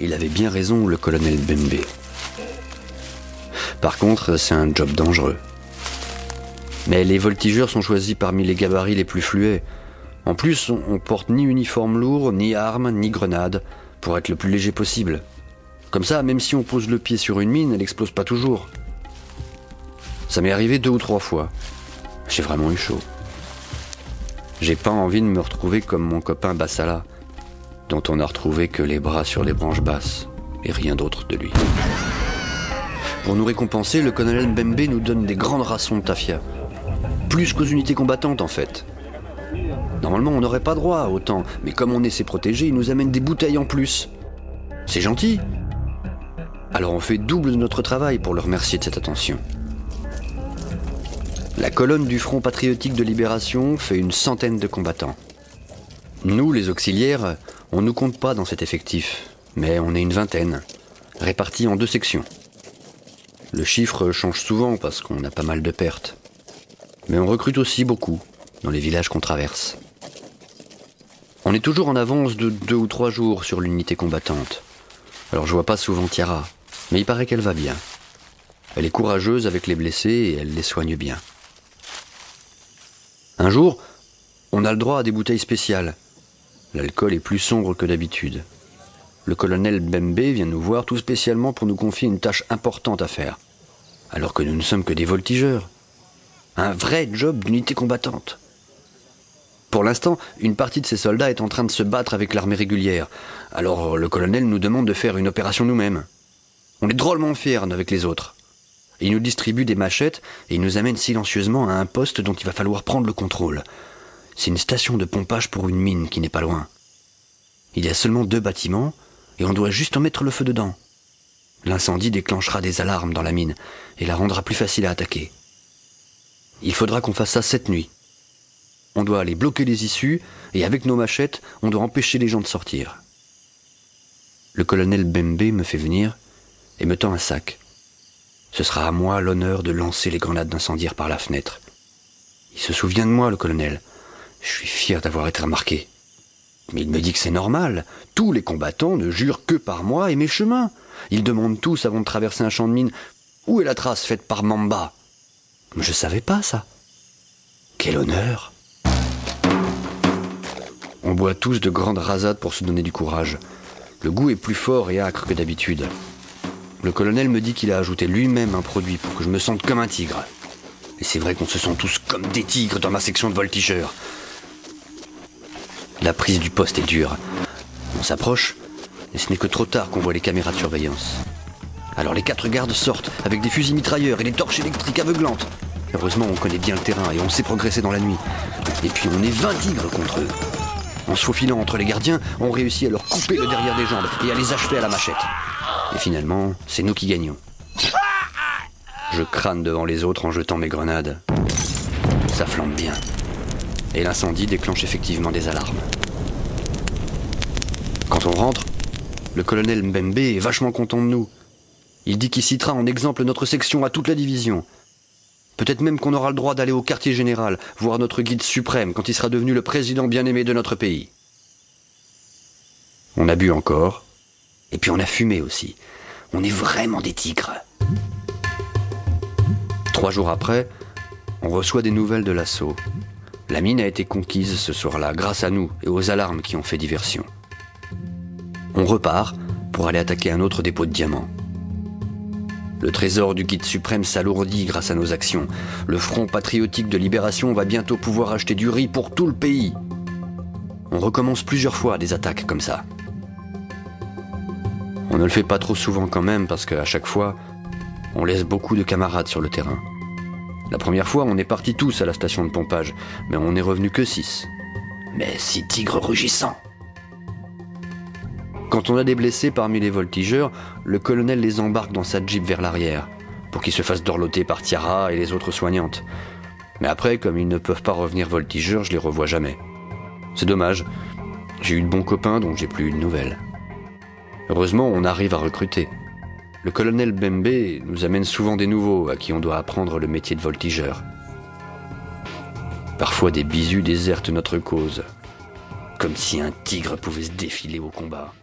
Il avait bien raison, le colonel Bembe. Par contre, c'est un job dangereux. Mais les voltigeurs sont choisis parmi les gabarits les plus fluets. En plus, on porte ni uniforme lourd, ni armes, ni grenades, pour être le plus léger possible. Comme ça, même si on pose le pied sur une mine, elle explose pas toujours. Ça m'est arrivé deux ou trois fois. J'ai vraiment eu chaud. J'ai pas envie de me retrouver comme mon copain Bassala, dont on a retrouvé que les bras sur les branches basses et rien d'autre de lui. Pour nous récompenser, le colonel Mbembe nous donne des grandes rations de tafia. Plus qu'aux unités combattantes en fait. Normalement, on n'aurait pas droit autant, mais comme on est ses protégés, il nous amène des bouteilles en plus. C'est gentil. Alors on fait double de notre travail pour le remercier de cette attention. La colonne du Front patriotique de libération fait une centaine de combattants. Nous, les auxiliaires, on ne nous compte pas dans cet effectif, mais on est une vingtaine, répartis en deux sections. Le chiffre change souvent parce qu'on a pas mal de pertes. Mais on recrute aussi beaucoup dans les villages qu'on traverse. On est toujours en avance de deux ou trois jours sur l'unité combattante. Alors je vois pas souvent Tiara, mais il paraît qu'elle va bien. Elle est courageuse avec les blessés et elle les soigne bien. Un jour, on a le droit à des bouteilles spéciales. L'alcool est plus sombre que d'habitude. Le colonel Bembe vient nous voir tout spécialement pour nous confier une tâche importante à faire. Alors que nous ne sommes que des voltigeurs. Un vrai job d'unité combattante. Pour l'instant, une partie de ces soldats est en train de se battre avec l'armée régulière. Alors le colonel nous demande de faire une opération nous-mêmes. On est drôlement fiers avec les autres. Il nous distribue des machettes et il nous amène silencieusement à un poste dont il va falloir prendre le contrôle. C'est une station de pompage pour une mine qui n'est pas loin. Il y a seulement deux bâtiments et on doit juste en mettre le feu dedans. L'incendie déclenchera des alarmes dans la mine et la rendra plus facile à attaquer. Il faudra qu'on fasse ça cette nuit. On doit aller bloquer les issues et avec nos machettes, on doit empêcher les gens de sortir. Le colonel Bembe me fait venir et me tend un sac. Ce sera à moi l'honneur de lancer les grenades d'incendiaire par la fenêtre. Il se souvient de moi, le colonel. Je suis fier d'avoir été remarqué. Mais il me dit que c'est normal. Tous les combattants ne jurent que par moi et mes chemins. Ils demandent tous avant de traverser un champ de mine où est la trace faite par Mamba? Mais je savais pas ça. Quel honneur. On boit tous de grandes rasades pour se donner du courage. Le goût est plus fort et âcre que d'habitude. Le colonel me dit qu'il a ajouté lui-même un produit pour que je me sente comme un tigre. Et c'est vrai qu'on se sent tous comme des tigres dans ma section de voltigeurs. La prise du poste est dure. On s'approche, et ce n'est que trop tard qu'on voit les caméras de surveillance. Alors les quatre gardes sortent avec des fusils mitrailleurs et des torches électriques aveuglantes. Heureusement, on connaît bien le terrain et on sait progresser dans la nuit. Et puis on est 20 tigres contre eux. En se faufilant entre les gardiens, on réussit à leur couper le derrière des jambes et à les achever à la machette. Et finalement, c'est nous qui gagnons. Je crâne devant les autres en jetant mes grenades. Ça flambe bien. Et l'incendie déclenche effectivement des alarmes. Quand on rentre, le colonel Mbembe est vachement content de nous. Il dit qu'il citera en exemple notre section à toute la division. Peut-être même qu'on aura le droit d'aller au quartier général, voir notre guide suprême quand il sera devenu le président bien-aimé de notre pays. On a bu encore, et puis on a fumé aussi. On est vraiment des tigres. Trois jours après, on reçoit des nouvelles de l'assaut. La mine a été conquise ce soir-là grâce à nous et aux alarmes qui ont fait diversion. On repart pour aller attaquer un autre dépôt de diamants. Le trésor du guide suprême s'alourdit grâce à nos actions. Le Front patriotique de libération va bientôt pouvoir acheter du riz pour tout le pays. On recommence plusieurs fois des attaques comme ça. On ne le fait pas trop souvent quand même parce qu'à chaque fois, on laisse beaucoup de camarades sur le terrain. La première fois, on est partis tous à la station de pompage, mais on n'est revenu que six. Mais six tigres rugissants Quand on a des blessés parmi les voltigeurs, le colonel les embarque dans sa jeep vers l'arrière, pour qu'ils se fassent dorloter par Tiara et les autres soignantes. Mais après, comme ils ne peuvent pas revenir voltigeurs, je les revois jamais. C'est dommage. J'ai eu de bons copains dont j'ai plus eu de nouvelles. Heureusement, on arrive à recruter. Le colonel Bembe nous amène souvent des nouveaux à qui on doit apprendre le métier de voltigeur. Parfois des bisous désertent notre cause, comme si un tigre pouvait se défiler au combat.